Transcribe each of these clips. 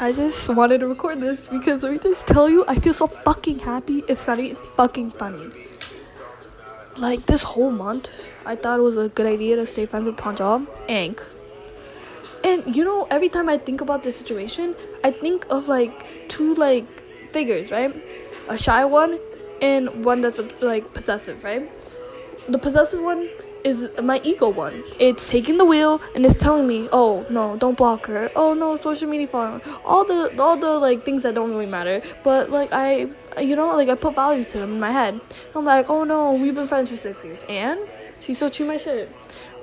I just wanted to record this because let me just tell you, I feel so fucking happy. It's not even fucking funny. Like this whole month, I thought it was a good idea to stay friends with Panjab and and you know, every time I think about this situation, I think of like two like figures, right? A shy one and one that's like possessive, right? The possessive one is my ego one. It's taking the wheel and it's telling me, "Oh no, don't block her. Oh no, social media following. All the all the like things that don't really matter. But like I, you know, like I put value to them in my head. I'm like, "Oh no, we've been friends for six years, and she's still chew my shit.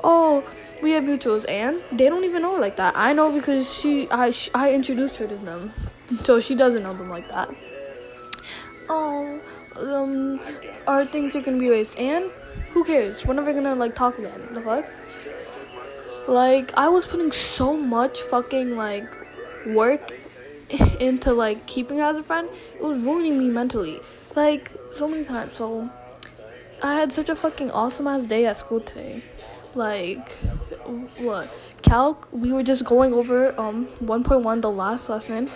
Oh, we have mutuals, and they don't even know like that. I know because she, I, I introduced her to them, so she doesn't know them like that. Oh, um, our things are gonna be erased, and who cares? We're never gonna like talk again. The fuck? Like I was putting so much fucking like work into like keeping her as a friend. It was ruining me mentally. Like so many times. So I had such a fucking awesome ass day at school today. Like what? Calc, we were just going over um 1.1 the last lesson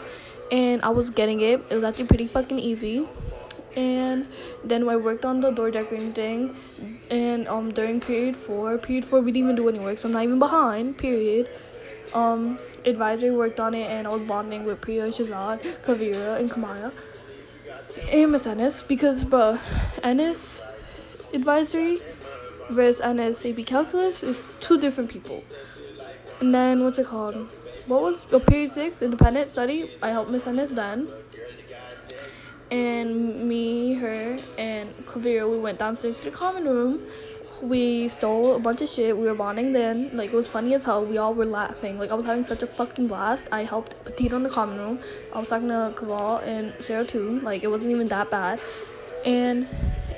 and I was getting it. It was actually pretty fucking easy and then I worked on the door decorating thing and um during period four period four we didn't even do any work so I'm not even behind period. Um advisory worked on it and I was bonding with Priya Shazad Kavira and Kamaya and Miss Ennis because bro Ennis advisory versus Ennis AP calculus is two different people. And then what's it called? What was oh, period six independent study I helped Miss Ennis then and me, her, and Kavira, we went downstairs to the common room. We stole a bunch of shit. We were bonding then. Like, it was funny as hell. We all were laughing. Like, I was having such a fucking blast. I helped Petite on the common room. I was talking to Kaval and Sarah too. Like, it wasn't even that bad. And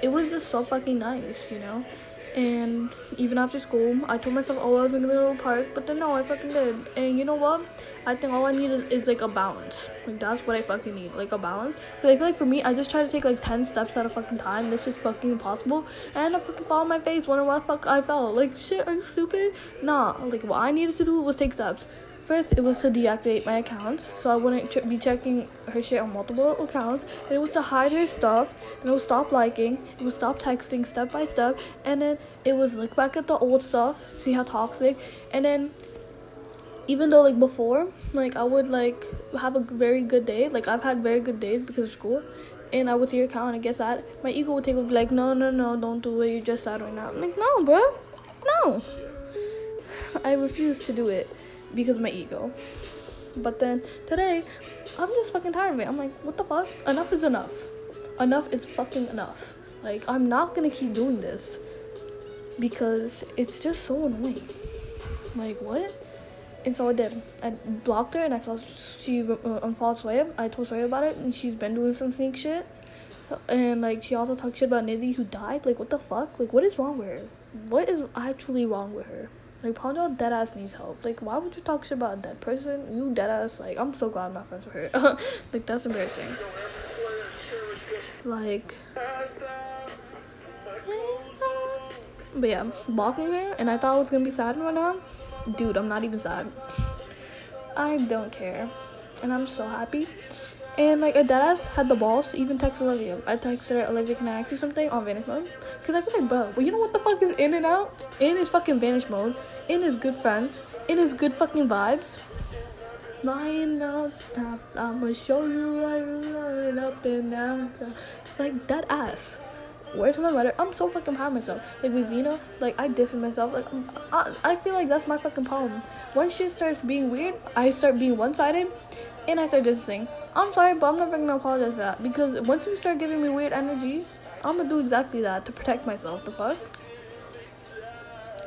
it was just so fucking nice, you know? And even after school, I told myself, oh, I was gonna go to the park, but then no, I fucking did. And you know what? I think all I need is, is like a balance. Like that's what I fucking need, like a balance. Cause I feel like for me, I just try to take like ten steps at a fucking time. That's just fucking impossible. And I fucking fall on my face, wondering why the fuck I fell. Like shit, are you stupid? Nah. Like what I needed to do was take steps. First, it was to deactivate my accounts, so I wouldn't ch- be checking her shit on multiple accounts. Then it was to hide her stuff. Then it was stop liking. It was stop texting step by step. And then it was look back at the old stuff, see how toxic. And then, even though like before, like I would like have a very good day. Like I've had very good days because of school. And I would see her account and I guess that my ego would take would be like, no, no, no, don't do it. You're just sad right now. I'm like, no, bro, no. I refuse to do it because of my ego. But then today, I'm just fucking tired of it. I'm like, what the fuck? Enough is enough. Enough is fucking enough. Like, I'm not gonna keep doing this because it's just so annoying. Like, what? And so I did. I blocked her and I saw she uh, unfollowed Swayab. I told Swayab about it and she's been doing some sneak shit. And like, she also talked shit about Nidhi who died. Like, what the fuck? Like, what is wrong with her? What is actually wrong with her? Like Ponjo dead ass needs help. Like why would you talk shit about a dead person? You dead ass like I'm so glad I'm not friends with her. like that's embarrassing. Like But yeah, blocking her and I thought I was gonna be sad right now. Dude, I'm not even sad. I don't care. And I'm so happy. And like a deadass had the balls to even text Olivia. I texted her, Olivia, can I ask you something on vanish mode? Cause I feel like, bro, well, you know what the fuck is in and out? In his fucking vanish mode, in his good friends, in his good fucking vibes. Lying up I'ma show you right up and down. Like that ass. Where's my letter? I'm so fucking proud of myself. Like with Zena, like I dissed myself. Like I, I feel like that's my fucking problem. Once shit starts being weird, I start being one-sided, and I start distancing. I'm sorry, but I'm never gonna apologize for that because once you start giving me weird energy, I'm gonna do exactly that to protect myself. The fuck.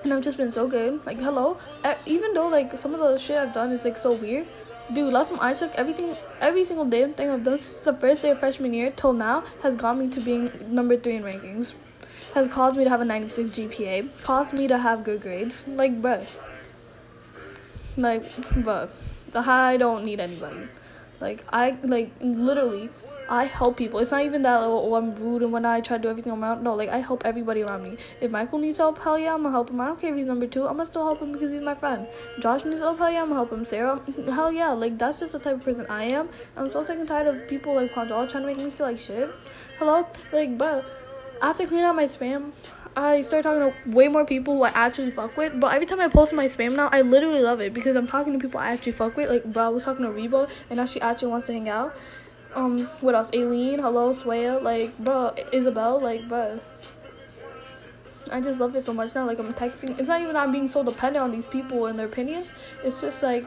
And I've just been so good. Like hello, even though like some of the shit I've done is like so weird. Dude, last time I took everything, every single damn thing I've done since the first day of freshman year till now has got me to being number three in rankings. Has caused me to have a 96 GPA. Caused me to have good grades. Like, bruh. Like, bruh. I don't need anybody. Like I like literally I help people. It's not even that oh, I'm rude and when I try to do everything own. No, like I help everybody around me. If Michael needs help, hell yeah, I'm gonna help him. I don't care if he's number two. I'm gonna still help him because he's my friend. Josh needs help, hell yeah, I'm gonna help him. Sarah, hell yeah, like that's just the type of person I am. I'm so sick and tired of people like Panjal trying to make me feel like shit. Hello, like, but after cleaning out my spam, I started talking to way more people who I actually fuck with. But every time I post my spam now, I literally love it because I'm talking to people I actually fuck with. Like, bro, I was talking to Rebo, and now she actually wants to hang out. Um, what else? Aileen, hello, Swaya, like, bro, Isabel, like, bro. I just love it so much now. Like, I'm texting. It's not even I'm being so dependent on these people and their opinions. It's just like,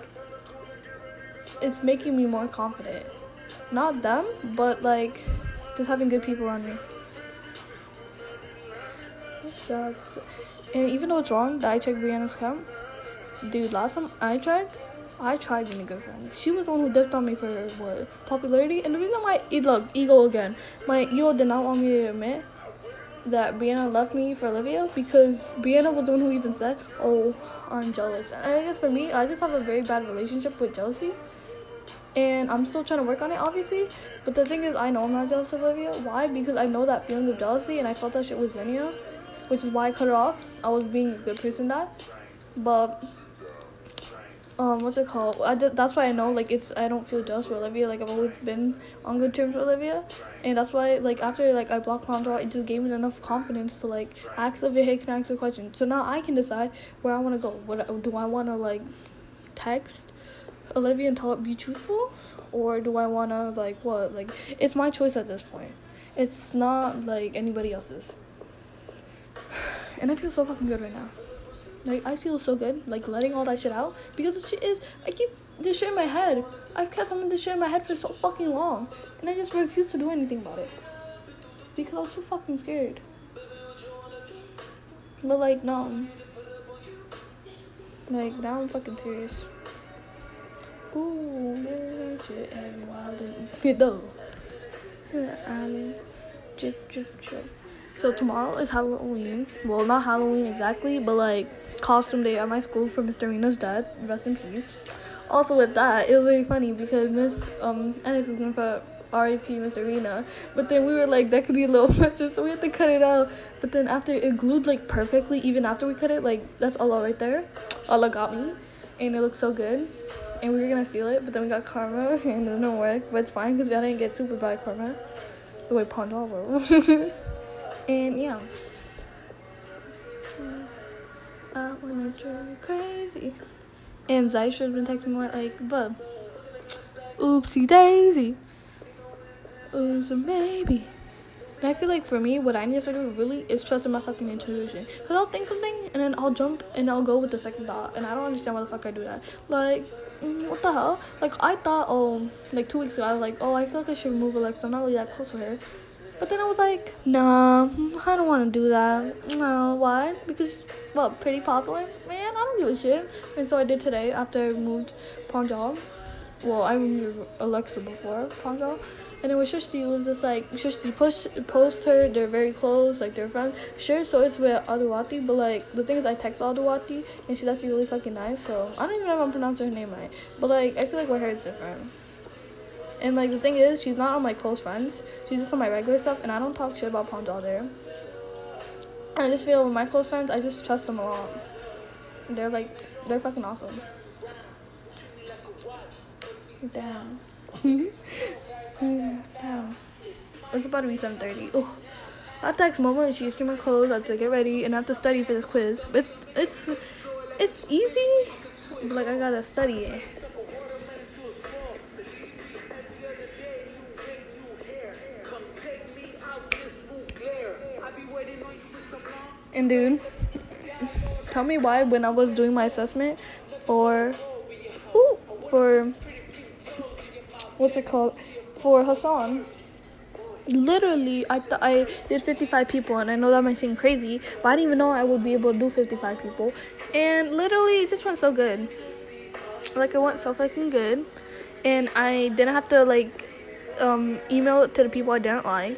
it's making me more confident. Not them, but like, just having good people around me. That's, and even though it's wrong that I checked Brianna's account, dude, last time I checked, I tried being a good friend. She was the one who dipped on me for what popularity, and the reason why look ego again, my ego did not want me to admit that Brianna left me for Olivia because Brianna was the one who even said, "Oh, I'm jealous." And I guess for me, I just have a very bad relationship with jealousy, and I'm still trying to work on it, obviously. But the thing is, I know I'm not jealous of Olivia. Why? Because I know that feeling of jealousy, and I felt that shit with Xenia, which is why I cut her off. I was being a good person that, but um what's it called? That's why i know like it's i don't feel jealous for olivia. Like i've always been on good terms with olivia. And that's why like after like i blocked Pandora, it just gave me enough confidence to like ask olivia hey can i ask a question? So now i can decide where i want to go. What do i want to like text olivia and tell her be truthful? Or do i want to like what? Like it's my choice at this point. It's not like anybody else's. And i feel so fucking good right now like I feel so good, like letting all that shit out because the shit is I keep this shit in my head. I've kept some of this shit in my head for so fucking long, and I just refuse to do anything about it because I was so fucking scared. But like no, like now I'm fucking serious. Ooh, shit, and wild and though. Island, drip, drip, drip. So tomorrow is Halloween. Well, not Halloween exactly, but like costume day at my school for Mr. Rena's death. Rest in peace. Also with that, it was very funny because Miss um Ennis is gonna put R.I.P. Mr. Rena, but then we were like that could be a little messy, so we had to cut it out. But then after it glued like perfectly, even after we cut it, like that's Allah right there. Allah got me, and it looked so good. And we were gonna steal it, but then we got karma, and it didn't work. But it's fine because we didn't get super bad karma. The way Pandora. And yeah. I wanna drive you crazy. And Zai should have been texting more like, bub. Oopsie daisy. Oops, maybe. And I feel like for me, what I need to start doing really is trusting my fucking intuition. Because I'll think something and then I'll jump and I'll go with the second thought. And I don't understand why the fuck I do that. Like, mm, what the hell? Like, I thought, oh, like two weeks ago, I was like, oh, I feel like I should remove Alexa. I'm not really that close with her. But then I was like, nah, mm, I don't want to do that. No, why? Because, well, pretty popular? Man, I don't give a shit. And so I did today after I moved Punjab. Well, I removed Alexa before Punjab. And then with Shushti, it was just like, Shushti push, post her, they're very close, like they're friends. Sure, so it's with Adawati, but like, the thing is, I text Adawati, and she's actually really fucking nice, so I don't even know if I'm pronouncing her name right. But like, I feel like with her, it's different. And like the thing is, she's not on my close friends. She's just on my regular stuff, and I don't talk shit about Ponjal there. And I just feel with my close friends, I just trust them a lot. They're like, they're fucking awesome. Damn. Damn. It's about to be 7:30. Oh, I have to text Mama and she's my clothes. I have to get ready and I have to study for this quiz. It's it's it's easy, but like I gotta study it. And dude, tell me why when I was doing my assessment for ooh, for what's it called? For Hassan. Literally, I thought I did 55 people, and I know that might seem crazy, but I didn't even know I would be able to do 55 people. And literally, it just went so good. Like, it went so fucking good. And I didn't have to, like, um, email it to the people I didn't like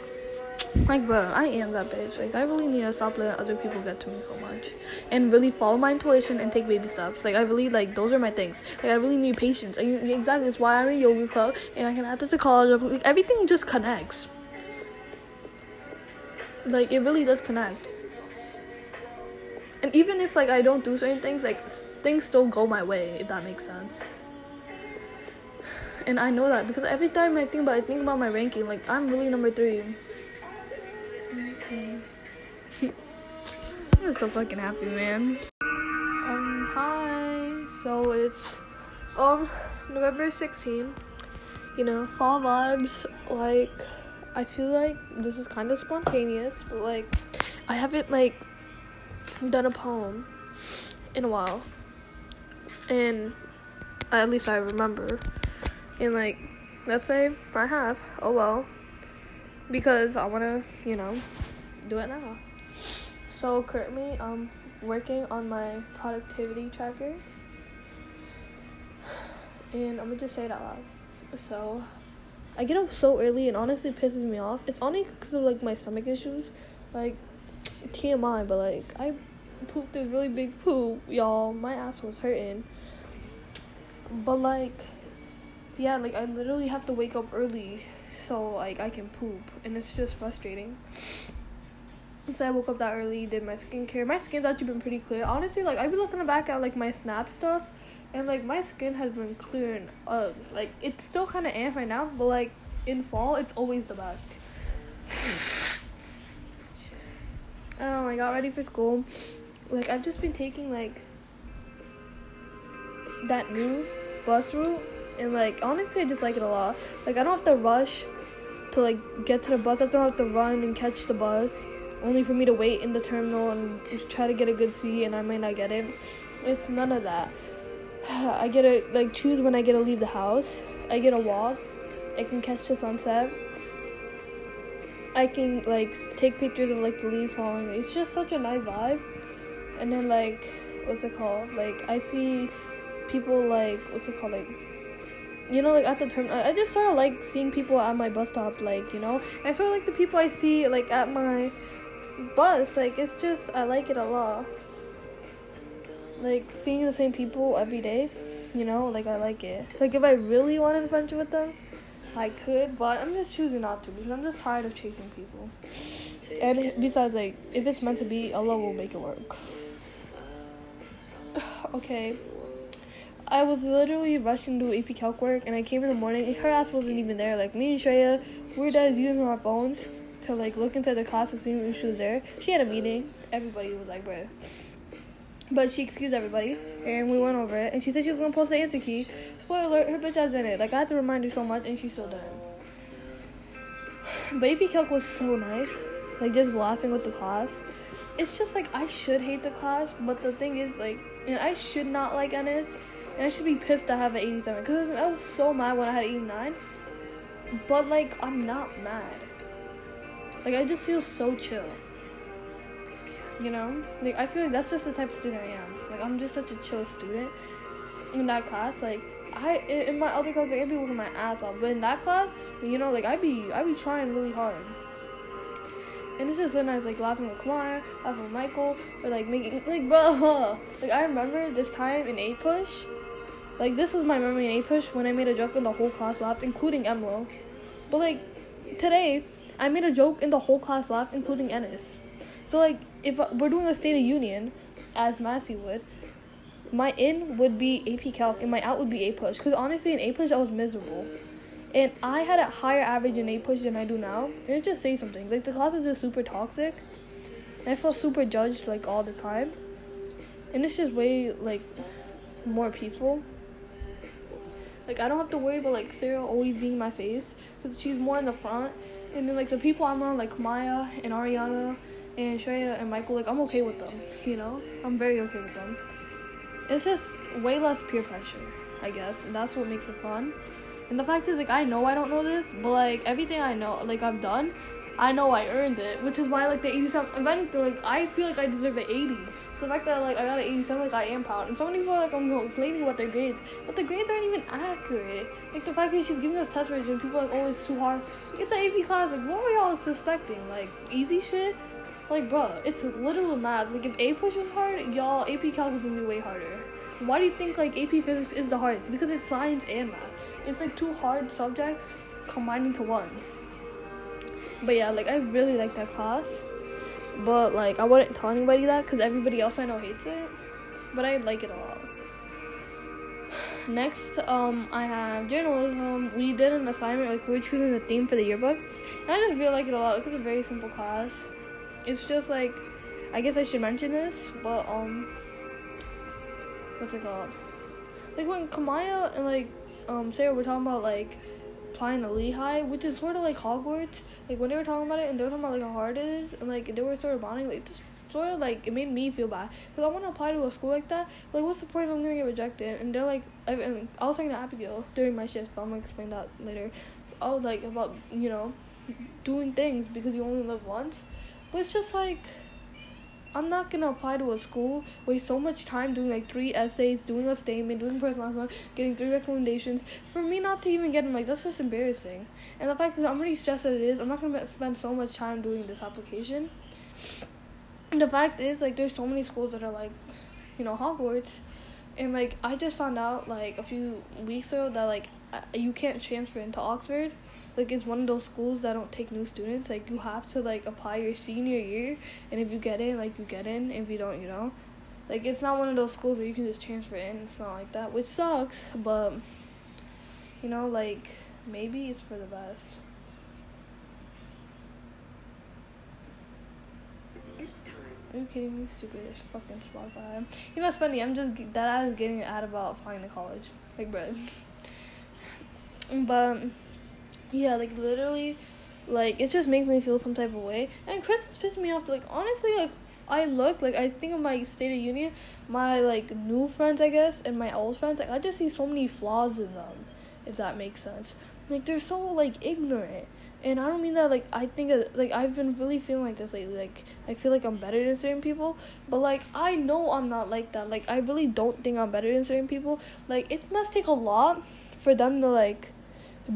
Like, bro, I am that bitch. Like, I really need to stop letting other people get to me so much, and really follow my intuition and take baby steps. Like, I really like those are my things. Like, I really need patience. And exactly, it's why I'm in yoga club, and I can add this to college. Like, everything just connects. Like, it really does connect. And even if like I don't do certain things, like things still go my way. If that makes sense and I know that because every time I think about I think about my ranking, like I'm really number 3 I'm so fucking happy, man. Um, hi. So it's um November 16. You know, fall vibes. Like, I feel like this is kind of spontaneous, but like, I haven't like done a poem in a while, and at least I remember. And like, let's say I have. Oh well. Because I wanna, you know, do it now. So currently I'm working on my productivity tracker. And I'm gonna just say it out loud. So I get up so early and honestly pisses me off. It's only because of like my stomach issues. Like TMI, but like I pooped this really big poop, y'all. My ass was hurting. But like yeah, like I literally have to wake up early so like I can poop and it's just frustrating. So I woke up that early, did my skincare. My skin's actually been pretty clear. Honestly, like I've been looking back at like my snap stuff and like my skin has been clearing up. Like it's still kinda amp right now, but like in fall it's always the best. oh I got ready for school. Like I've just been taking like that new bus route and like honestly I just like it a lot. Like I don't have to rush to like get to the bus. I don't have to run and catch the bus. Only for me to wait in the terminal and try to get a good seat and I might not get it. It's none of that. I get to like choose when I get to leave the house. I get to walk. I can catch the sunset. I can like take pictures of like the leaves falling. It's just such a nice vibe. And then like what's it called? Like I see people like what's it called like you know, like at the terminal, I just sort of like seeing people at my bus stop, like you know, I sort of like the people I see like at my bus. Like it's just I like it a lot. Like seeing the same people every day, you know, like I like it. Like if I really wanted to venture with them, I could, but I'm just choosing not to because I'm just tired of chasing people. And besides, like if it's meant to be, Allah will make it work. okay. I was literally rushing to AP Calc work, and I came in the morning, and her ass wasn't even there. Like me and Shreya, we're just using our phones to like look inside the class to see if she was there. She had a meeting. Everybody was like, "Bruh." But she excused everybody, and we went over it. And she said she was gonna post the answer key. Spoiler alert: her bitch ass in it. Like I had to remind her so much, and she still didn't. AP Calc was so nice. Like just laughing with the class. It's just like I should hate the class, but the thing is like, and I should not like Ennis and I should be pissed to have an 87 because I was so mad when I had 89. But like, I'm not mad. Like, I just feel so chill. You know? Like, I feel like that's just the type of student I am. Like, I'm just such a chill student. In that class, like, I, in my other class, like, I'd be working my ass off. But in that class, you know, like, I'd be, I'd be trying really hard. And it's just so nice, like laughing with Kamar, laughing with Michael, or like making like bro. Like I remember this time in APUSH, like this was my memory in APUSH when I made a joke and the whole class laughed, including Emlo. But like today, I made a joke and the whole class laughed, including Ennis. So like if we're doing a State of Union, as Massey would, my in would be AP Calc and my out would be APUSH. Cause honestly in APUSH I was miserable. And I had a higher average in APUSH than I do now. And it just say something. Like the class is just super toxic. And I felt super judged like all the time. And it's just way like more peaceful. Like I don't have to worry about like Sarah always being in my face because she's more in the front. And then like the people I'm around like Maya and Ariana and Shreya and Michael, like I'm okay with them. You know, I'm very okay with them. It's just way less peer pressure, I guess, and that's what makes it fun. And the fact is, like I know I don't know this, but like everything I know, like I've done, I know I earned it, which is why like the 87 event, like I feel like I deserve an 80. The fact that like I got an 87, like I am proud. And so many people are like I'm complaining about their grades, but the grades aren't even accurate. Like the fact that she's giving us test rates and people are like, oh, it's too hard. It's an AP class. Like what were y'all suspecting? Like easy shit. Like, bro, it's literal math. Like, if APUSH was hard, y'all, AP Calc would be way harder. Why do you think, like, AP Physics is the hardest? Because it's science and math. It's, like, two hard subjects combined into one. But yeah, like, I really like that class. But, like, I wouldn't tell anybody that because everybody else I know hates it. But I like it a lot. Next, um, I have journalism. We did an assignment, like, we are choosing the theme for the yearbook. And I just really like it a lot. Because it's a very simple class it's just like I guess I should mention this, but um what's it called? Like when Kamaya and like um Sarah were talking about like applying to Lehigh, which is sort of like Hogwarts. Like when they were talking about it and they were talking about like how hard it is and like they were sort of bonding, like just sort of like it made me feel bad because I want to apply to a school like that. Like what's the point if I'm gonna get rejected? And they're like, I, I was talking to Abigail during my shift, but I'm gonna explain that later. I was like about you know doing things because you only live once but it's just like I'm not gonna apply to a school, waste so much time doing like three essays, doing a statement, doing personal getting three recommendations for me not to even get them. Like that's just embarrassing. And the fact is, I'm already stressed as it is. I'm not gonna spend so much time doing this application. And the fact is, like, there's so many schools that are like, you know, Hogwarts, and like I just found out like a few weeks ago that like you can't transfer into Oxford like it's one of those schools that don't take new students. Like you have to like apply your senior year, and if you get in, like you get in. If you don't, you know, like it's not one of those schools where you can just transfer in. It's not like that, which sucks. But you know, like maybe it's for the best. Are you kidding me? Stupid as fucking Spotify. You know what's funny? I'm just that I was getting an ad about applying to college. Like, bro. but yeah, like literally, like it just makes me feel some type of way. And Chris Christmas pissed me off. Like honestly, like I look like I think of my state of union, my like new friends, I guess, and my old friends. Like I just see so many flaws in them, if that makes sense. Like they're so like ignorant. And I don't mean that like I think of, like I've been really feeling like this lately. Like I feel like I'm better than certain people, but like I know I'm not like that. Like I really don't think I'm better than certain people. Like it must take a lot for them to like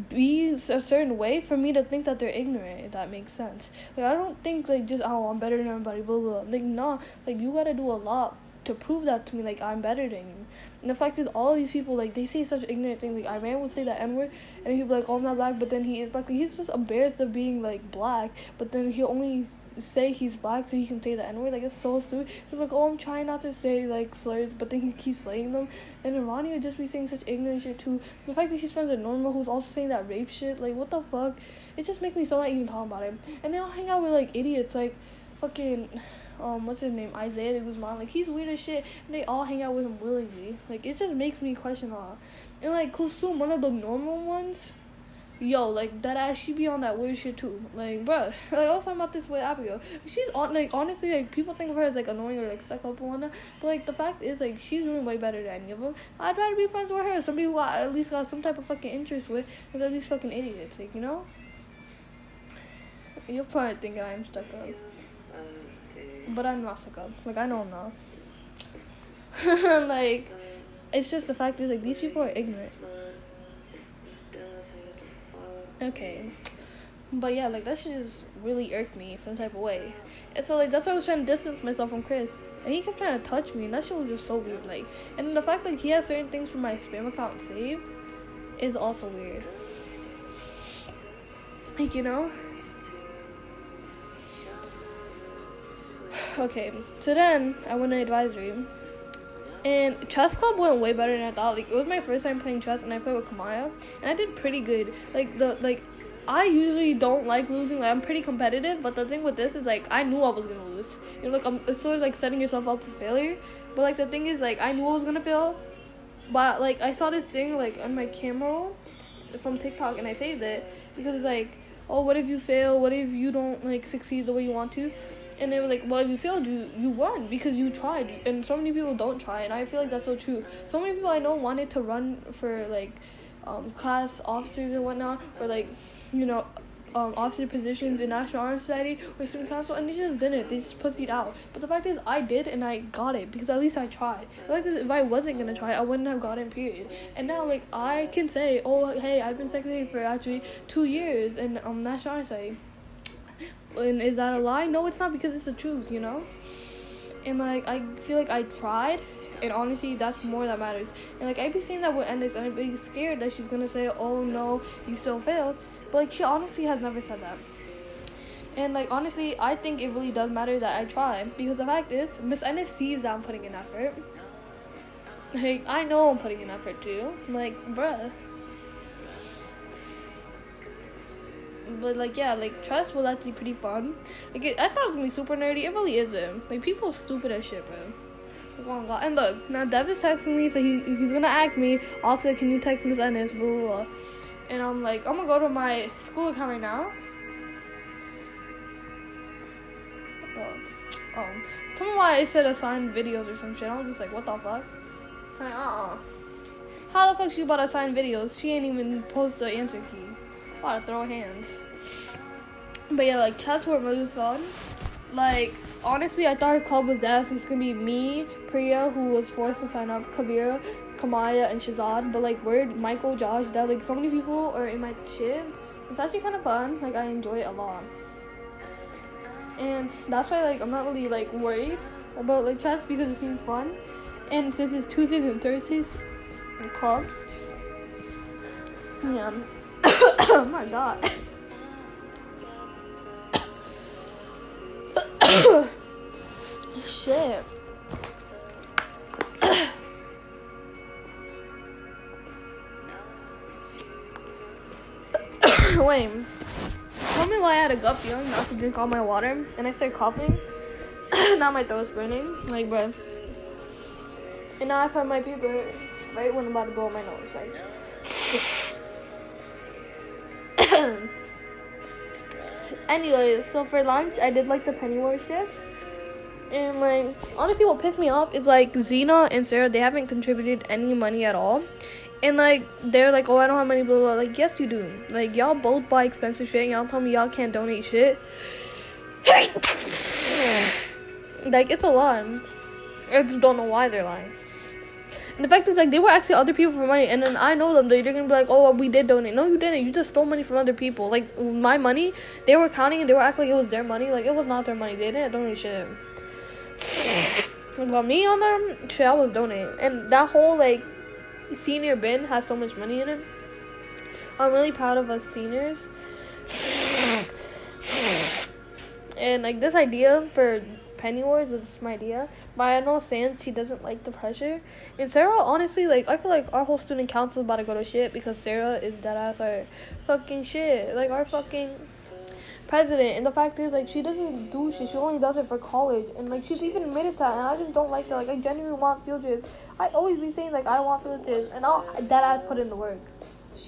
be a certain way for me to think that they're ignorant if that makes sense. Like i don't think like just oh i'm better than everybody blah blah, blah. like nah. Like you gotta do a lot to prove that to me like i'm better than you and the fact is, all these people like they say such ignorant things. Like Iran would say that N word, and he'd be like, "Oh, I'm not black," but then he is black. He's just embarrassed of being like black, but then he'll only say he's black so he can say the N word. Like it's so stupid. He's like, "Oh, I'm trying not to say like slurs," but then he keeps saying them. And Ronnie would just be saying such ignorant shit too. The fact that she's friends with Norma, who's also saying that rape shit. Like what the fuck? It just makes me so mad even talking about it. And they all hang out with like idiots, like fucking um what's his name? Isaiah the Guzman. Like he's weird as shit. And they all hang out with him willingly. Like it just makes me question all and like Kusum one of the normal ones? Yo like that ass she be on that weird shit too. Like bruh like I was talking about this with Abigail. She's on like honestly like people think of her as like annoying or like stuck up on her. But like the fact is like she's doing way better than any of them. I'd rather be friends with her somebody who I at least got some type of fucking interest with than these fucking idiots like you know? You're probably thinking I'm stuck up but I'm not stuck up. Like I know I'm not. like it's just the fact is like these people are ignorant. Okay. But yeah, like that shit just really irked me some type of way. And so like that's why I was trying to distance myself from Chris. And he kept trying to touch me and that shit was just so weird. Like and the fact that he has certain things from my spam account saved is also weird. Like, you know? Okay, so then I went to advisory. And chess club went way better than I thought. Like it was my first time playing chess, and I played with Kamaya, and I did pretty good. Like the like, I usually don't like losing. Like I'm pretty competitive, but the thing with this is like I knew I was gonna lose. You know, like I'm it's sort of like setting yourself up for failure. But like the thing is like I knew I was gonna fail, but like I saw this thing like on my camera roll from TikTok, and I saved it because it's like, oh, what if you fail? What if you don't like succeed the way you want to? And they were like, "Well, if you failed, you you won because you tried." And so many people don't try, and I feel like that's so true. So many people I know wanted to run for like um, class officers and whatnot, or like you know um, officer positions in National Honor Society or student council, and they just didn't. They just pussied out. But the fact is, I did, and I got it because at least I tried. Like if I wasn't gonna try, I wouldn't have gotten. Period. And now, like I can say, oh hey, I've been secretary for actually two years in um National Honor Society. And is that a lie? No, it's not because it's the truth, you know. And like I feel like I tried and honestly that's more that matters. And like i'd be saying that with Ennis and i'd be scared that she's gonna say oh no you still failed. But like she honestly has never said that. And like honestly i think it really does matter that i try because the fact is miss Ennis sees that i'm putting in effort. Like i know i'm putting in effort too. Like bruh but like yeah, like trust was actually pretty fun. Like it, I thought it was gonna be super nerdy. It really isn't. Like people stupid as shit, bro. Oh my god. And look, now Dev is texting me, so he, he's gonna ask me, also, can you text Miss Ennis, blah, blah, blah. And I'm like, I'm gonna go to my school account right now. What the? Oh. Tell me why it said assigned videos or some shit. I was just like, what the fuck? Like, uh-uh. How the fuck she about assign videos? She ain't even post the answer key. About to throw hands. But yeah, like, chess were really fun. Like, honestly, I thought her club was dead. So it's gonna be me, Priya, who was forced to sign up, Kabira, Kamaya, and Shazad. But like, we're Michael, Josh, Dad, like, so many people are in my shit. It's actually kind of fun. Like, I enjoy it a lot. And that's why, like, I'm not really like worried about like chess because it seems fun. And since it's Tuesdays and Thursdays and clubs, yeah. Oh my god. Shit. Wait. Tell me why I had a gut feeling not to drink all my water and I started coughing. now my throat's burning. Like, bro. And now I found my paper right when I'm about to blow my nose. Like. Anyways, so for lunch, I did like the Pennyworth shift. And like, honestly, what pissed me off is like Zena and Sarah, they haven't contributed any money at all. And like, they're like, oh, I don't have money, blah, blah, blah. Like, yes, you do. Like, y'all both buy expensive shit, y'all tell me y'all can't donate shit. like, it's a lot. I just don't know why they're lying. The fact is, like, they were asking other people for money, and then I know them. They're gonna be like, "Oh, we did donate." No, you didn't. You just stole money from other people. Like my money, they were counting and they were acting like it was their money. Like it was not their money. They didn't donate shit. about me on them, shit, I was donating, and that whole like senior bin has so much money in it. I'm really proud of us seniors. And like this idea for Pennyworth was my idea. But I know Sans she doesn't like the pressure. And Sarah, honestly, like I feel like our whole student council is about to go to shit because Sarah is dead ass our fucking shit. Like our fucking president. And the fact is, like she doesn't do shit. She only does it for college. And like she's even admitted that. And I just don't like that. Like I genuinely want field trips. I always be saying like I want field trips, and I'll dead ass put in the work.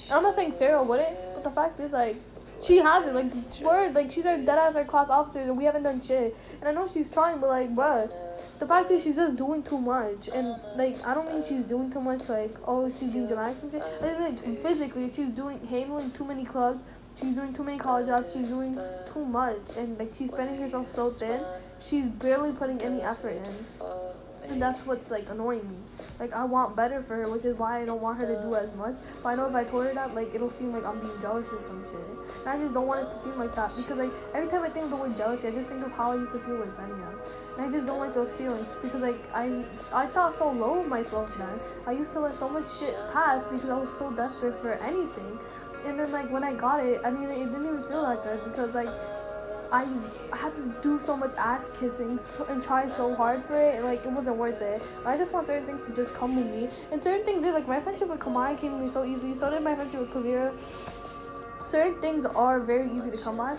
And I'm not saying Sarah wouldn't, but the fact is like she hasn't. Like, word, like, she's our dead ass our class officer, and we haven't done shit. And I know she's trying, but, like, bruh, the fact is she's just doing too much. And, like, I don't mean she's doing too much, like, oh, she's doing dramatic shit. I mean, like, physically, she's doing, handling too many clubs. She's doing too many college jobs. She's doing too much. And, like, she's spending herself so thin. She's barely putting any effort in. And that's what's, like, annoying me. Like, I want better for her, which is why I don't want her to do as much. But I know if I told her that, like, it'll seem like I'm being jealous or some shit. And I just don't want it to seem like that. Because, like, every time I think of the word jealousy, I just think of how I used to feel with Sanya. And I just don't like those feelings. Because, like, I I thought so low of myself then. I used to let so much shit pass because I was so desperate for anything. And then, like, when I got it, I mean, it didn't even feel that good. Because, like, I had to do so much ass kissing and try so hard for it, and like it wasn't worth it. I just want certain things to just come with me, and certain things did. Like my friendship with Kamai came to me so easy. So did my friendship with Kavira. Certain things are very easy to come by,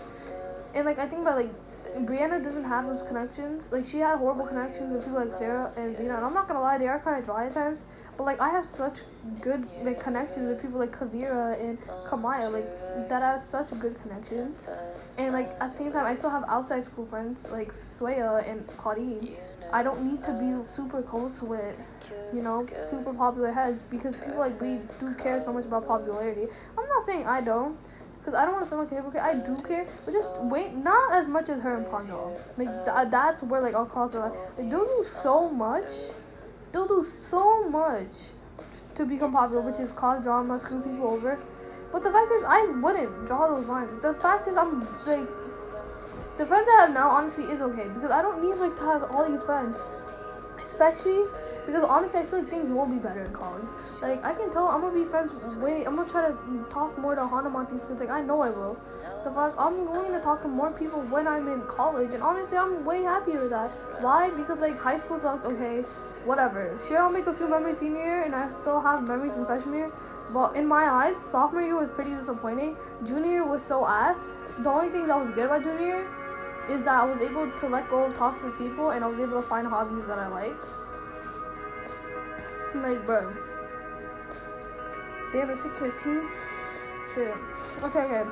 and like I think about like Brianna doesn't have those connections. Like she had horrible connections with people like Sarah and Zena, and I'm not gonna lie, they are kind of dry at times. But like I have such good like connections with people like Kavira and Kamaya, like that has such good connections. And like at the same time, I still have outside school friends like Swaya and Claudine. I don't need to be super close with, you know, super popular heads because people like we do care so much about popularity. I'm not saying I don't. because I don't want to sound like a hypocrite. I do care, but just wait, not as much as her and Panjal. Like th- uh, that's where like I'll line. Like they'll do so much, they'll do so much to become popular, which is cause drama, screw people over. But the fact is, I wouldn't draw those lines. The fact is, I'm like the friends I have now. Honestly, is okay because I don't need like to have all these friends, especially because honestly, I feel like things will be better in college. Like I can tell I'm gonna be friends way. I'm gonna try to talk more to Hana Montes because like I know I will. The fuck I'm going to talk to more people when I'm in college, and honestly, I'm way happier with that. Why? Because like high school sucked. Okay, whatever. Sure, I'll make a few memories senior year, and I still have memories from freshman year. But in my eyes, sophomore year was pretty disappointing. Junior year was so ass. The only thing that was good about junior year is that I was able to let go of toxic people, and I was able to find hobbies that I like. Like, bro. They have a 615? Shit. Okay, okay.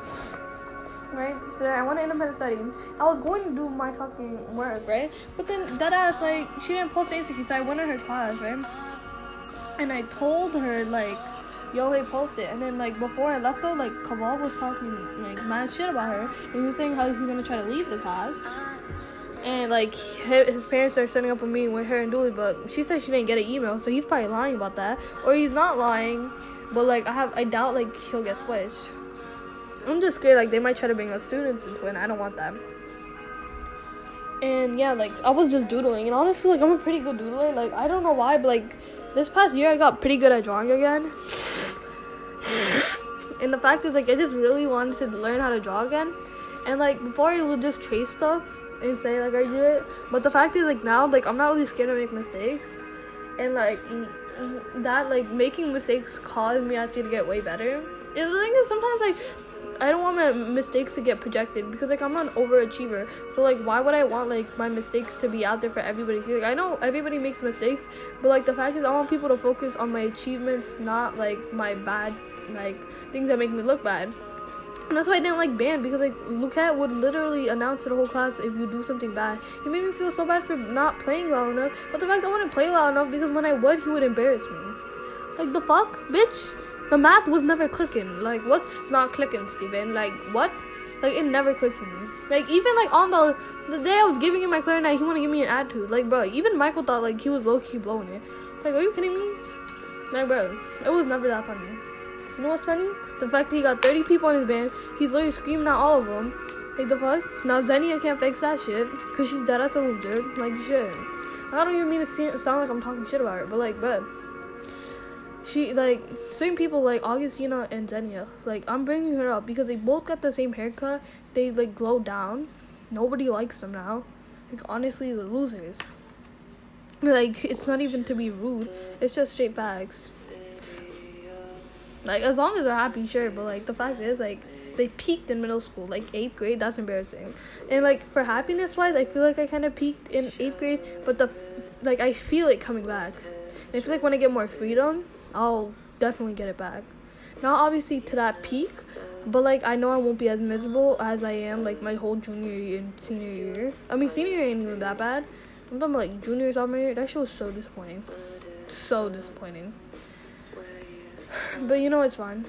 Right? So I went to independent study. I was going to do my fucking work, right? But then that ass, like, she didn't post anything, so I went in her class, right? And I told her, like, yo, hey, post it. And then, like, before I left, though, like, Kaval was talking, like, mad shit about her. And he was saying how he's gonna try to leave the class. And, like, his parents are setting up a meeting with her and Dooley, but she said she didn't get an email, so he's probably lying about that. Or he's not lying, but, like, I have, I doubt, like, he'll get switched. I'm just scared, like, they might try to bring us students into it, and I don't want that. And, yeah, like, I was just doodling, and honestly, like, I'm a pretty good doodler. Like, I don't know why, but, like, this past year I got pretty good at drawing again. And the fact is, like, I just really wanted to learn how to draw again. And, like, before I would just trace stuff and say, like, I do it. But the fact is, like, now, like, I'm not really scared to make mistakes. And, like, that, like, making mistakes caused me actually to get way better. The thing is, sometimes, like, I don't want my mistakes to get projected because like I'm an overachiever. So like why would I want like my mistakes to be out there for everybody? Like I know everybody makes mistakes, but like the fact is I want people to focus on my achievements, not like my bad like things that make me look bad. And that's why I didn't like band because like Lucat would literally announce to the whole class if you do something bad. He made me feel so bad for not playing loud enough. But the fact I wouldn't play loud enough because when I would he would embarrass me. Like the fuck, bitch? The math was never clicking. Like, what's not clicking, Steven? Like, what? Like, it never clicked for me. Like, even like on the the day I was giving him my clarinet, he wanted to give me an attitude. Like, bro, even Michael thought like he was low key blowing it. Like, are you kidding me? Like, bro, it was never that funny. You know what's funny? The fact that he got 30 people in his band, he's literally screaming at all of them. Like, the fuck? Now Xenia can't fix that shit, because she's dead as a little loser. Like, shit. I don't even mean to sound like I'm talking shit about her, but like, but she like certain people like Augustina and Xenia. Like I'm bringing her up because they both got the same haircut. They like glow down. Nobody likes them now. Like honestly, they're losers. Like it's not even to be rude. It's just straight facts. Like as long as they're happy, sure. But like the fact is, like they peaked in middle school, like eighth grade. That's embarrassing. And like for happiness wise, I feel like I kind of peaked in eighth grade. But the like I feel it coming back. And I feel like when I get more freedom, I'll definitely get it back. Not obviously to that peak, but like I know I won't be as miserable as I am like my whole junior year and senior year. I mean senior year ain't even that bad. I'm talking about like junior sophomore year. That shit was so disappointing. So disappointing. But you know it's fine.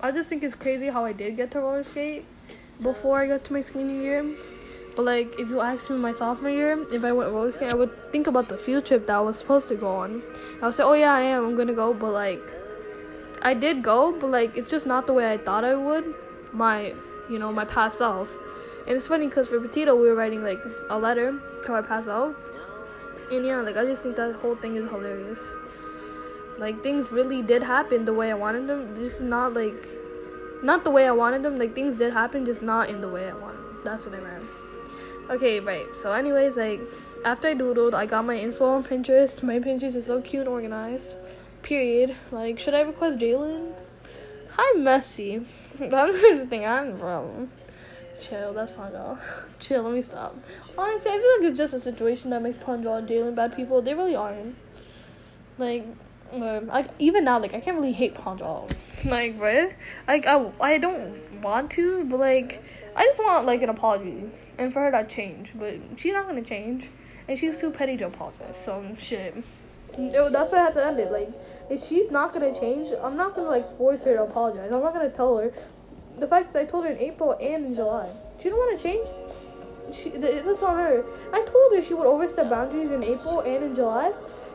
I just think it's crazy how I did get to roller skate before I got to my senior year. But like, if you asked me my sophomore year, if I went roller skating, I would think about the field trip that I was supposed to go on. I would say, oh yeah, I am. I'm gonna go. But like, I did go, but like, it's just not the way I thought I would. My, you know, my past self. And it's funny because for Petito, we were writing like a letter to our past self. And yeah, like I just think that whole thing is hilarious. Like things really did happen the way I wanted them. Just not like, not the way I wanted them. Like things did happen, just not in the way I wanted. Them. That's what I meant. Okay, right. So, anyways, like after I doodled, I got my info on Pinterest. My Pinterest is so cute and organized. Period. Like, should I request Jalen? Hi, Messi. That's the thing. I'm bro. Chill. That's fine. Chill. Let me stop. Honestly, I feel like it's just a situation that makes Punjal and Jalen bad people. They really aren't. Like, um, like even now, like I can't really hate Punjal. like, what? Like, I I don't want to, but like. I just want like an apology and for her to change, but she's not gonna change, and she's too petty to apologize. So shit. No, that's why I had to end it. Like, if she's not gonna change, I'm not gonna like force her to apologize. I'm not gonna tell her. The fact is, I told her in April and in July. She don't want to change. She, it's on her. I told her she would overstep boundaries in April and in July.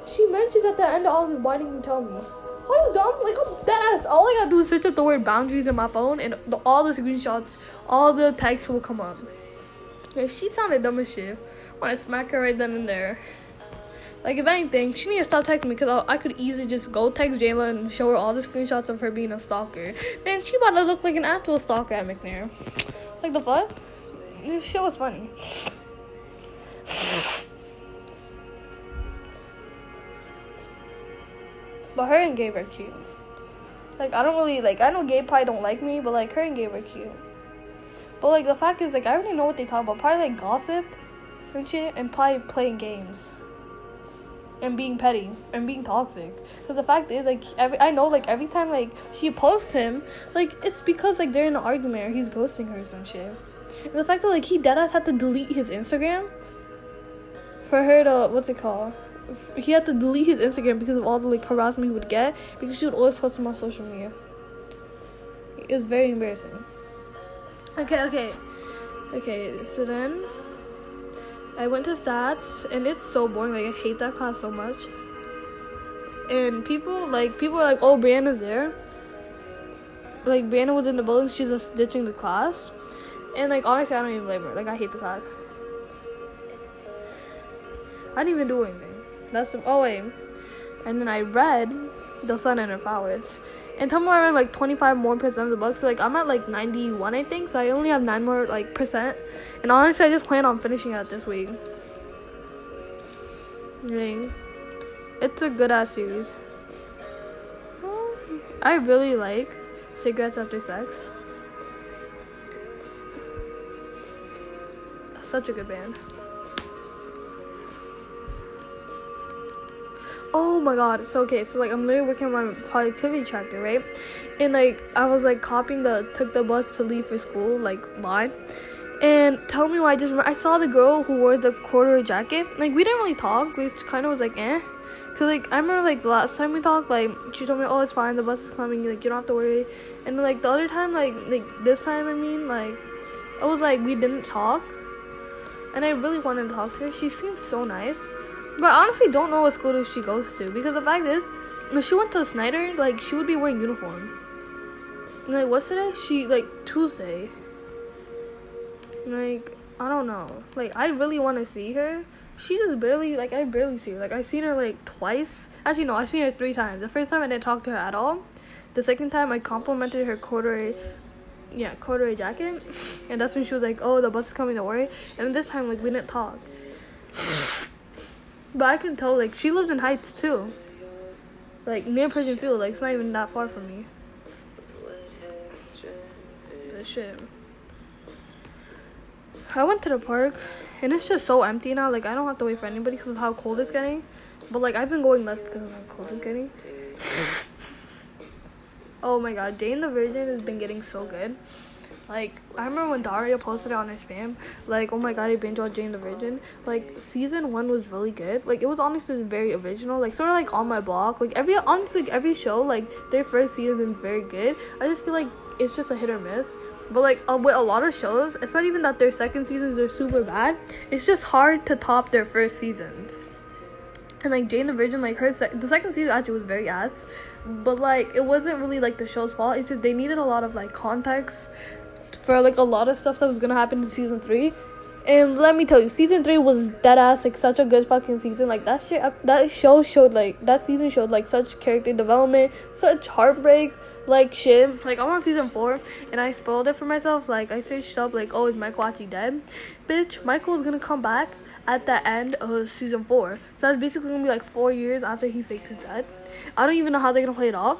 She mentions at the end of August, why didn't you tell me? Are you dumb? Like, I'm dead ass. All I gotta do is switch up the word boundaries in my phone, and the, all the screenshots, all the texts will come up. Yeah, she sounded dumb as shit. I smack her right then and there. Like, if anything, she need to stop texting me because I, could easily just go text Jayla and show her all the screenshots of her being a stalker. Then she about to look like an actual stalker at McNair. Like, the fuck? This shit was funny. But her and Gabe are cute. Like, I don't really, like, I know Gabe probably don't like me, but, like, her and Gabe are cute. But, like, the fact is, like, I already know what they talk about. Probably, like, gossip and shit, and probably playing games and being petty and being toxic. Because the fact is, like, every I know, like, every time like she posts him, like, it's because like they're in an argument or he's ghosting her or some shit. And the fact that like he deadass had to delete his Instagram for her to what's it called? He had to delete his Instagram because of all the like harassment he would get because she would always post him on social media. It was very embarrassing. Okay, okay, okay. So then. I went to stats and it's so boring. Like I hate that class so much. And people like people are like, oh, Brianna's there. Like Brianna was in the building. She's just ditching the class. And like honestly, I don't even blame her. Like I hate the class. I didn't even do anything. That's the oh wait. And then I read the sun and her flowers. And I read like 25 more percent of the book. So like I'm at like 91 I think. So I only have nine more like percent. And honestly, I just plan on finishing it this week. Mean, it's a good ass series. I really like Cigarettes After Sex. Such a good band. My god, so okay, so like I'm literally working on my productivity tracker, right? And like I was like copying the took the bus to leave for school like line and tell me why I just I saw the girl who wore the corduroy jacket. Like we didn't really talk. which kind of was like eh. Cause like I remember like the last time we talked, like she told me, "Oh, it's fine. The bus is coming. Like you don't have to worry." And like the other time, like like this time, I mean, like it was like we didn't talk, and I really wanted to talk to her. She seems so nice, but I honestly don't know what school she goes to because the fact is, when she went to Snyder, like she would be wearing uniform. Like what's today? She like Tuesday. Like, I don't know. Like, I really want to see her. She just barely, like, I barely see her. Like, I've seen her, like, twice. Actually, no, I've seen her three times. The first time I didn't talk to her at all. The second time I complimented her corduroy, yeah, corduroy jacket. And that's when she was like, oh, the bus is coming, don't worry. And this time, like, we didn't talk. But I can tell, like, she lives in Heights, too. Like, near Pershing Field. Like, it's not even that far from me. The shit. I went to the park and it's just so empty now. Like I don't have to wait for anybody because of how cold it's getting. But like I've been going less because of how cold it's getting. oh my god, Jane the Virgin has been getting so good. Like I remember when Daria posted it on her spam, like oh my god, I binge watched Jane the Virgin. Like season one was really good. Like it was honestly very original. Like sort of like on my block. Like every honestly like, every show like their first season is very good. I just feel like it's just a hit or miss. But like uh, with a lot of shows, it's not even that their second seasons are super bad. It's just hard to top their first seasons. And like Jane the Virgin, like her the second season actually was very ass, but like it wasn't really like the show's fault. It's just they needed a lot of like context for like a lot of stuff that was gonna happen in season three. And let me tell you, season three was dead ass like such a good fucking season. Like that shit, uh, that show showed like that season showed like such character development, such heartbreak, like shit. Like I'm on season four, and I spoiled it for myself. Like I searched up like, oh, is Michael actually dead? Bitch, Michael is gonna come back at the end of season four. So that's basically gonna be like four years after he faked his death. I don't even know how they're gonna play it off.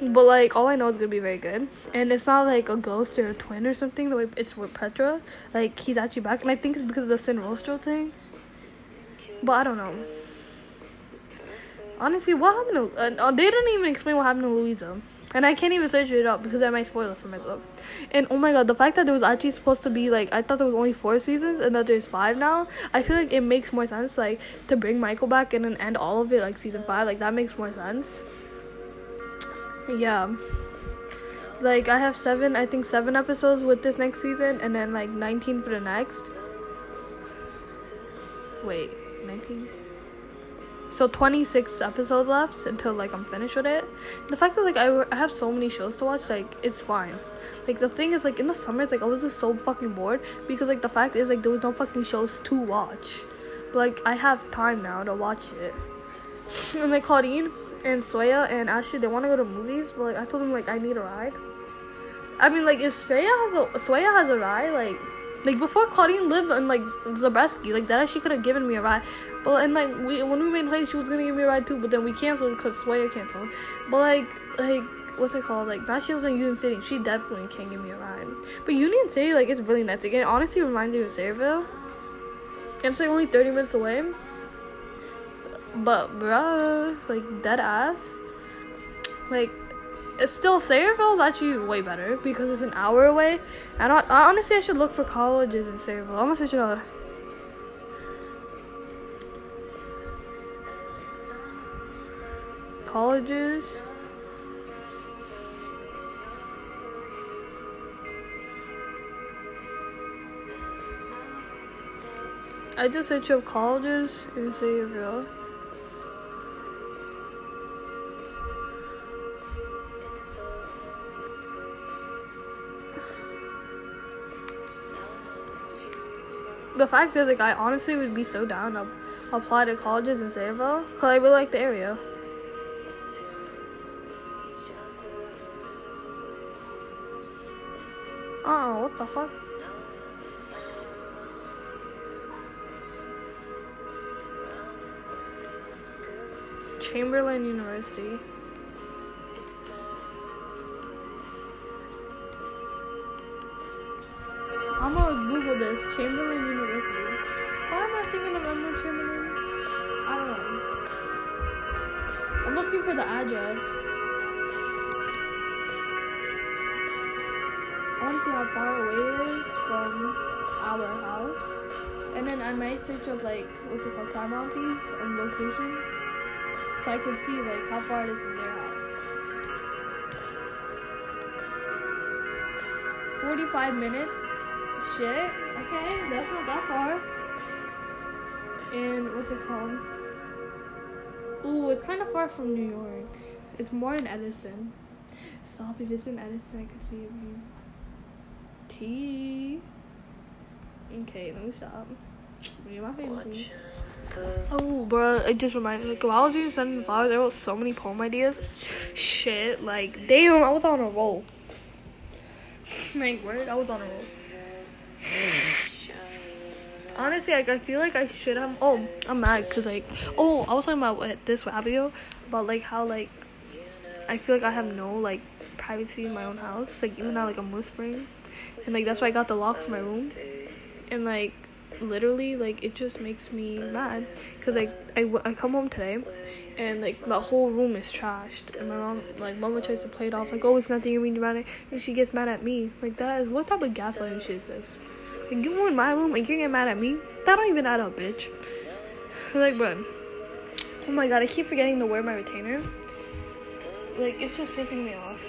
But like all I know is gonna be very good, and it's not like a ghost or a twin or something. The way it's with Petra, like he's actually back, and I think it's because of the Sin Rostro thing. But I don't know. Honestly, what happened to? Uh, they didn't even explain what happened to Luisa. And I can't even search it up because I might spoil it for myself. And oh my god, the fact that there was actually supposed to be like I thought there was only four seasons and that there's five now. I feel like it makes more sense like to bring Michael back and then end all of it like season five. Like that makes more sense. Yeah. Like I have seven, I think seven episodes with this next season, and then like nineteen for the next. Wait, nineteen. So 26 episodes left until like I'm finished with it. The fact that like I, I have so many shows to watch, like it's fine. Like the thing is like in the summers like I was just so fucking bored because like the fact is like there was no fucking shows to watch. But like I have time now to watch it. And like Claudine and Soya and Ashley they want to go to movies, but like I told them like I need a ride. I mean like if Soya has a Soya has a ride like like before Claudine lived in like Zabriskie, like that she could have given me a ride. But and like we when we made plans, she was gonna give me a ride too. But then we canceled because Swaya canceled. But like like what's it called? Like now she lives in Union City. She definitely can't give me a ride. But Union City like it's really nice. Again, honestly reminds me of Sayreville. And it's like only thirty minutes away. But bruh, like dead ass. Like it's still Sayreville is actually way better because it's an hour away. I don't. I honestly, I should look for colleges in Sayreville. I'm gonna switch it. Colleges. I just search up colleges in Sayreville. The fact is, like, I honestly would be so down to apply to colleges in Sayreville because I really like the area. Oh, what the fuck? Chamberlain University. I'm gonna Google this. Chamberlain University. I don't know. I'm looking for the address. I want to see how far away it is from our house. And then I might search up like, what's it called, Star Mounties on location. So I can see like how far it is from their house. 45 minutes shit. Okay, that's not that far. And what's it called? Ooh, it's kind of far from New York. It's more in Edison. Stop, if it's in Edison, I could see it. T. Okay, let me stop. Read my favorite Oh, bro, it just reminded me. Like, while I was doing Sun Flowers, I wrote so many poem ideas. Shit, like, damn, I was on a roll. like, word, I was on a roll. Honestly, like I feel like I should have. Oh, I'm mad because like, oh, I was talking about what, this video about like how like I feel like I have no like privacy in my own house. Like even now, like I'm whispering, and like that's why I got the lock for my room, and like literally like it just makes me mad because like I, I come home today and like my whole room is trashed and my mom like mama tries to play it off like oh it's nothing you're being dramatic and she gets mad at me like that is what type of gaslighting shit is this like you in my room and you get mad at me? That don't even add up bitch. Like bro oh my god I keep forgetting to wear my retainer. Like it's just pissing me off.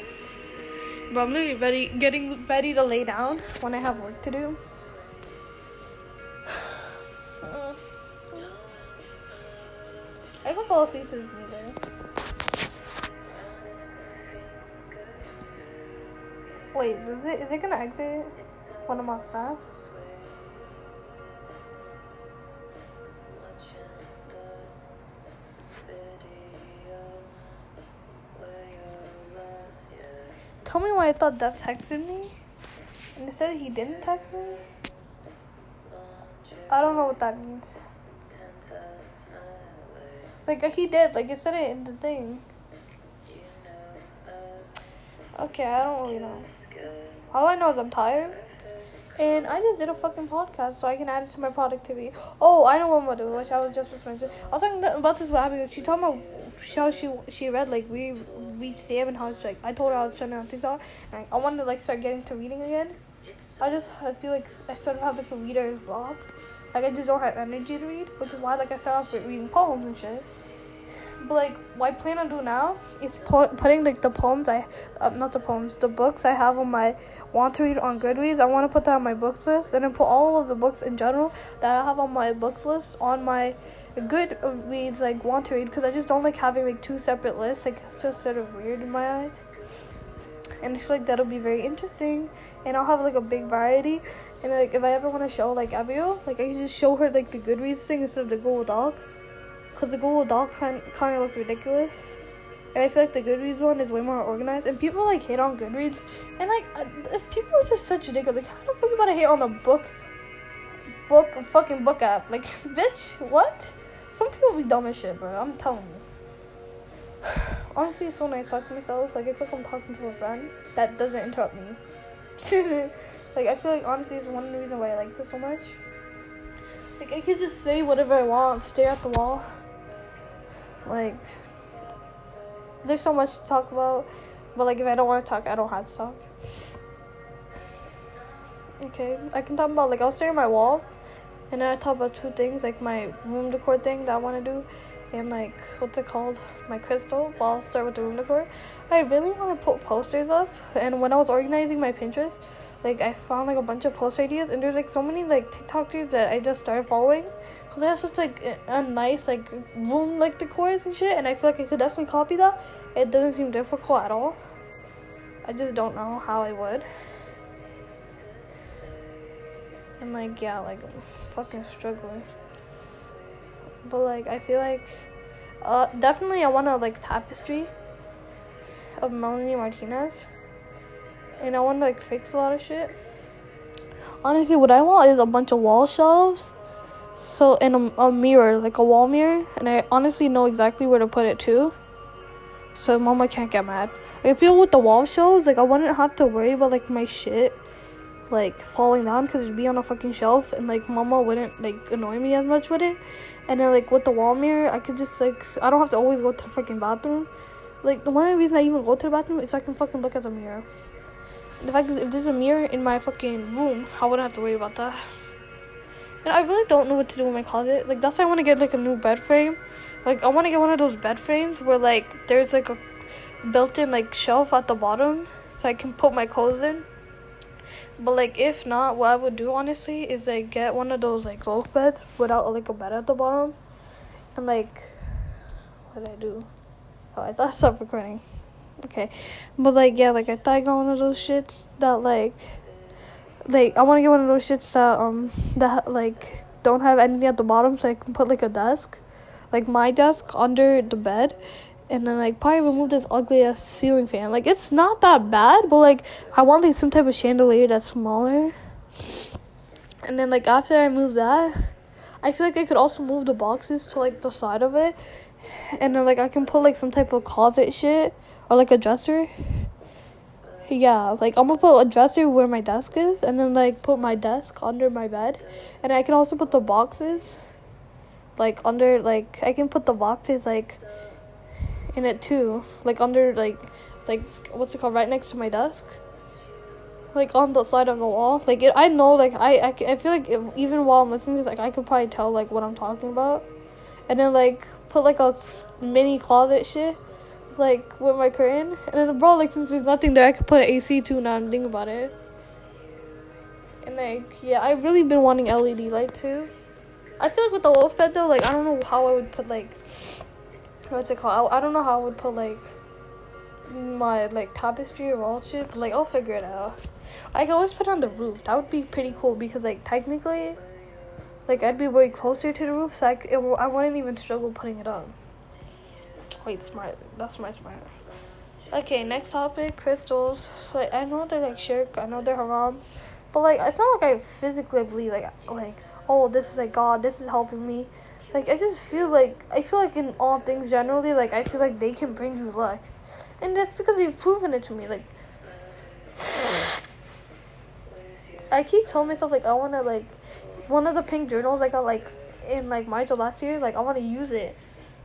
But I'm literally ready getting ready to lay down when I have work to do. I can fall asleep to this music. Wait, is it is it gonna exit one of my Tell me why I thought Dev texted me and it said he didn't text me. I don't know what that means. Like he did, like it said it in the thing. Okay, I don't really know. All I know is I'm tired. And I just did a fucking podcast so I can add it to my productivity. Oh, I know what I'm gonna do, which I was just mentioning. I was talking about this with Abby. She told me how she she read like we reached how it's like I told her I was trying on TikTok and I wanted to like start getting to reading again. I just I feel like I started to have like a reader's block. Like I just don't have energy to read, which is why like I started off with reading poems and shit. But like what I plan on doing now is po- putting like the poems I, uh, not the poems, the books I have on my want to read on Goodreads. I want to put that on my books list, and then put all of the books in general that I have on my books list on my Goodreads like want to read because I just don't like having like two separate lists. Like it's just sort of weird in my eyes, and I feel like that'll be very interesting, and I'll have like a big variety. And like if I ever want to show like Abigail, like I can just show her like the Goodreads thing instead of the Google Doc because the Google Doc kind kind of looks ridiculous. And I feel like the Goodreads one is way more organized. And people like hate on Goodreads, and like uh, people are just such ridiculous. Like how the fuck you about to hate on a book, book, fucking book app? Like bitch, what? Some people be dumb as shit, bro. I'm telling you. Honestly, it's so nice talking to myself. Like I feel like I'm talking to a friend that doesn't interrupt me. like I feel like honestly, it's one of the reasons why I like this so much. Like I could just say whatever I want, stare at the wall. Like, there's so much to talk about, but like if I don't want to talk, I don't have to talk. Okay, I can talk about like I'll stare at my wall, and then I talk about two things like my room decor thing that I want to do, and like what's it called, my crystal. Well, I'll start with the room decor. I really want to put posters up, and when I was organizing my Pinterest, like I found like a bunch of post ideas, and there's like so many like TikTokers that I just started following Cause they have such like a nice like room like decors and shit, and I feel like I could definitely copy that. It doesn't seem difficult at all. I just don't know how I would. And like yeah, like fucking struggling. But like I feel like uh definitely I want to like tapestry of Melanie Martinez. And I want to like fix a lot of shit. Honestly, what I want is a bunch of wall shelves so in a, a mirror, like a wall mirror, and I honestly know exactly where to put it too. So mama can't get mad. I feel with the wall shelves, like I wouldn't have to worry about like my shit like falling down because it'd be on a fucking shelf and like mama wouldn't like annoy me as much with it. And then like with the wall mirror, I could just like I don't have to always go to the fucking bathroom. Like the one reason I even go to the bathroom is so I can fucking look at the mirror. The fact that if there's a mirror in my fucking room, I wouldn't have to worry about that. And I really don't know what to do with my closet. Like that's why I want to get like a new bed frame. Like I want to get one of those bed frames where like there's like a built-in like shelf at the bottom so I can put my clothes in. But like if not, what I would do honestly is like get one of those like loaf beds without like a bed at the bottom. And like what did I do? Oh, I thought I stopped recording. Okay. But like yeah, like I thought I got one of those shits that like like I want to get one of those shits that um that like don't have anything at the bottom, so I can put like a desk, like my desk under the bed, and then like probably remove this ugly ass ceiling fan. Like it's not that bad, but like I want like some type of chandelier that's smaller. And then like after I move that, I feel like I could also move the boxes to like the side of it, and then like I can put like some type of closet shit or like a dresser yeah, like I'm gonna put a dresser where my desk is, and then like put my desk under my bed, and I can also put the boxes, like under like I can put the boxes like in it too, like under like like what's it called, right next to my desk, like on the side of the wall. Like it, I know, like I I, I feel like it, even while I'm listening to this, like I could probably tell like what I'm talking about, and then like put like a mini closet shit like with my curtain. And then bro, like since there's nothing there, I could put an AC too. Now I'm thinking about it. And like yeah, I've really been wanting LED light too. I feel like with the loaf bed though, like I don't know how I would put like what's it called? I, I don't know how I would put like my like tapestry or all shit, but like I'll figure it out. I can always put it on the roof. That would be pretty cool because like technically, like I'd be way closer to the roof, so I, it, I wouldn't even struggle putting it up. Wait, smart. That's my smart. Okay, next topic, crystals. Like I know they're like shirk, I know they're haram, but like it's not like I physically believe like like oh this is like God, this is helping me. Like I just feel like I feel like in all things generally, like I feel like they can bring you luck, and that's because they've proven it to me. Like I keep telling myself like I wanna like one of the pink journals I got like in like March of last year. Like I wanna use it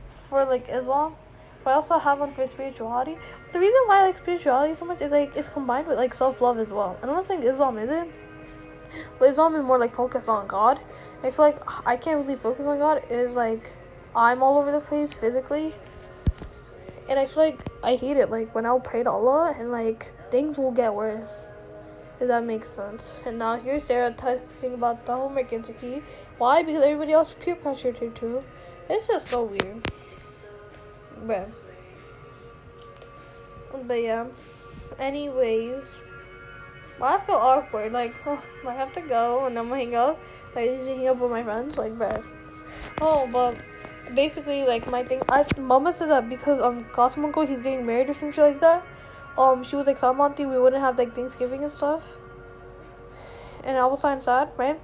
for like Islam. But I also have one for spirituality. The reason why I like spirituality so much is like it's combined with like self love as well. I don't think Islam is it, but Islam is more like focused on God. I feel like I can't really focus oh on God if like I'm all over the place physically. And I feel like I hate it. Like when I'll pray to Allah and like things will get worse. If that makes sense. And now here's Sarah texting about the homework interview. Why? Because everybody else peer pressured her too. It's just so weird. But, but yeah. Anyways, well, I feel awkward. Like, oh, I have to go and I'm gonna hang out. Like, just hang up with my friends. Like, but oh, but basically, like my thing. I Mama said that because um, Cosmo Uncle he's getting married or some shit like that. Um, she was like, Samanti, we wouldn't have like Thanksgiving and stuff. And I was kind of sad, right?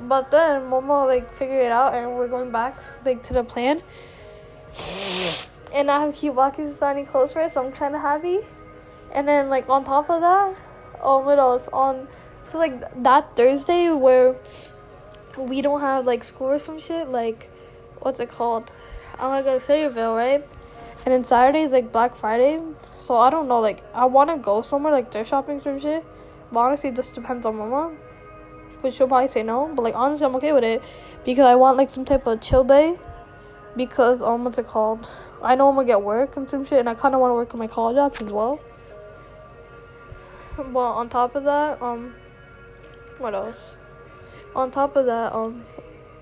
But then Momo like figured it out, and we're going back like to the plan. And I have keep walking standing close for it, so I'm kind of happy. And then like on top of that, oh what else? On like that Thursday where we don't have like school or some shit, like what's it called? I'm gonna go to right? And then Saturday is like Black Friday, so I don't know. Like I want to go somewhere like thrift shopping some shit, but honestly, this depends on Mama which she'll probably say no. But like honestly, I'm okay with it because I want like some type of chill day. Because um, what's it called? I know I'm gonna get work and some shit, and I kind of want to work on my college apps as well. But on top of that, um, what else? On top of that, um,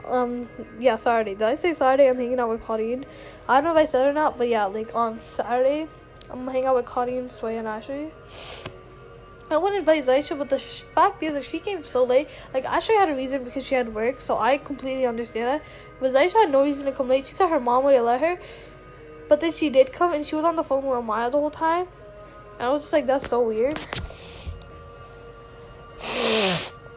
um, yeah, Saturday. Did I say Saturday? I'm hanging out with Claudine. I don't know if I said it or not, but yeah, like on Saturday, I'm hanging out with Claudine, Sway, and Ashley. I wouldn't invite Zaisha, but the fact is, that she came so late. Like, Ashley had a reason because she had work, so I completely understand that. But Zaisha had no reason to come late. She said her mom would let her, but then she did come, and she was on the phone with Amaya the whole time. And I was just like, that's so weird.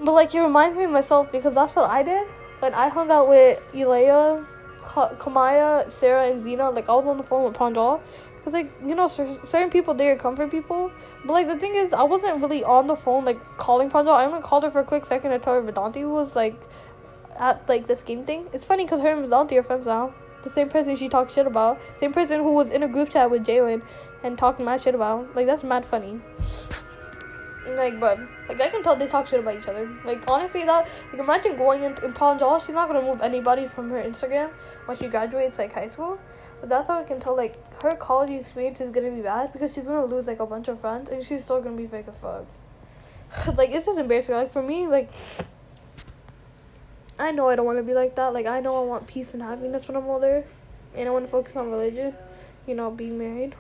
But like, it reminds me of myself because that's what I did when I hung out with Elea, Kamaya, Sarah, and Zena. Like, I was on the phone with Pranjal. Cause like you know, certain people they are comfort people, but like the thing is, I wasn't really on the phone like calling Pranjal. I only called her for a quick second to tell her Vedanti was like at like this game thing. It's funny because her and Vedanti are friends now. The same person she talked shit about, same person who was in a group chat with Jalen and talking mad shit about. Like that's mad funny. Like, but like I can tell they talk shit about each other. Like honestly, that like imagine going into in Pranjal, she's not gonna move anybody from her Instagram when she graduates like high school. But that's how I can tell like her college experience is gonna be bad because she's gonna lose like a bunch of friends and she's still gonna be fake as fuck. like it's just embarrassing. Like for me, like I know I don't want to be like that. Like I know I want peace and happiness when I'm older, and I want to focus on religion. You know, being married.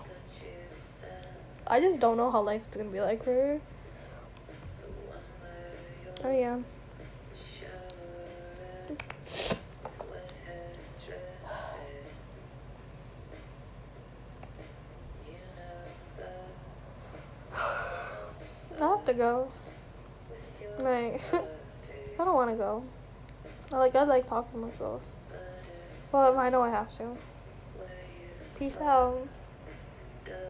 I just don't know how life is gonna be like for her. Oh yeah. I have to go. Like, I don't want to go. I like I like talking to myself. Well, I know I have to. Peace out.